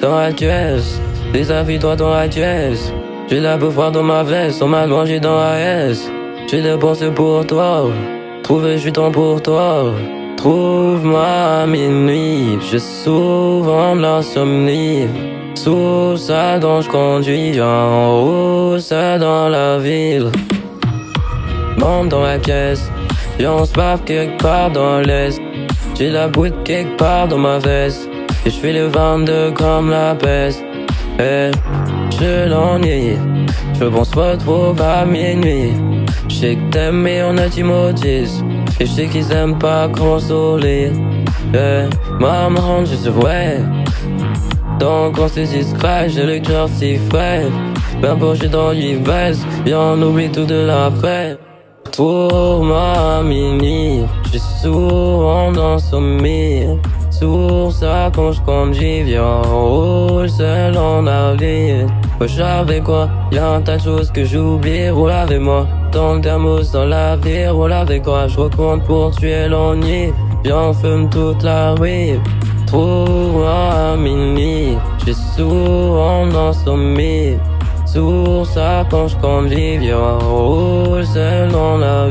dans la caisse. Désafie-toi dans la caisse. J'ai la voir dans ma veste, on m'a mangé dans la S. J'ai dépensé pour toi, trouvé du temps pour toi. Trouve-moi à minuit, j'ai souvent l'insomnie. Sous ça dont je conduis en haut, ça dans la ville. Monte dans la pièce, on se quelque part dans l'est. J'ai la bouille quelque part dans ma veste, et je fais le 22 comme la peste. Eh, je l'ennuie, je pense pas trop à minuit. Je sais que t'aimes mais on a dit maudisse. Et je sais qu'ils aiment pas consoler. Yeah. Maman, je vrai. Donc on se discret, j'ai le cœur si frais. Ben j'ai dans l'ivresse, bien on oublie tout de l'après. Pour ma mini, j'ai souvent dans. Source ça quand je conduis, viens roule seul en avenir. Wesh avec quoi, y'a un tas de choses que j'oublie, roule avec moi. Dans le thermos, dans la vie, roule avec quoi, je recompte pour tuer l'ennui. Viens fume toute la rue, trouve à minuit. J'ai souvent dans sommeil. Source ça quand je conduis, viens roule seul dans la.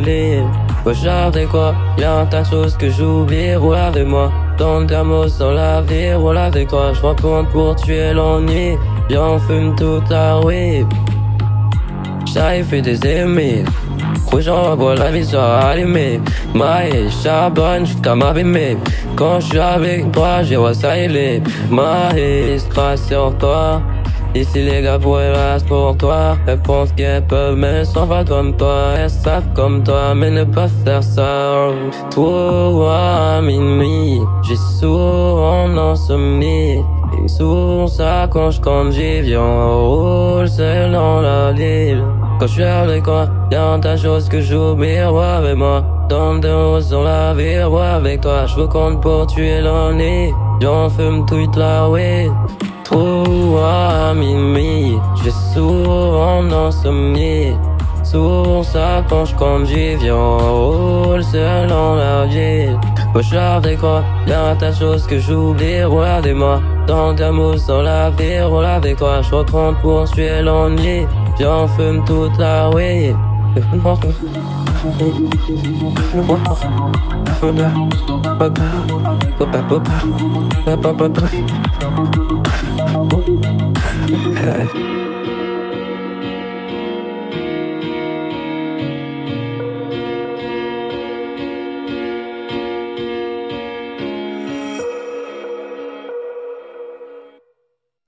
Avec quoi, y'a un tas de choses que j'oublie, roule avec moi. Dans le thermos, dans la vie, roule avec toi, je compte pour tuer l'ennui. Viens, on fume toute la whip. J'arrive fait des aimés. Rouge en bois, la vie sera allumée. Maïe, charbonne jusqu'à m'abîmer. Quand je suis avec toi, j'ai vois ça il est. Maïe, sur toi. Ici les gars pour pour toi. Elles pensent qu'elles peuvent mais s'en comme toi. Elles savent comme toi mais ne pas faire ça. Toi à minuit J'ai souvent insomnie. Et souvent ça quand je conduis Viens roule seul dans la ville. Quand je suis avec toi Y'a un tas de choses que j'oublie. Roi avec moi dans des roses dans la vie, roi avec toi, je vous compte pour tuer l'ennui. J'en fume toute la way. Trop à minuit, j'ai souvent insomnie. Souvent ça quand je viens roule seul dans la ville. Poche avec quoi, y'a tas de choses que j'oublie, regardez-moi. Dans ta mousse, dans la vie, roule avec quoi, je retourne pour tuer l'ennui. J'en fume toute la morgen, morgen, morgen, morgen,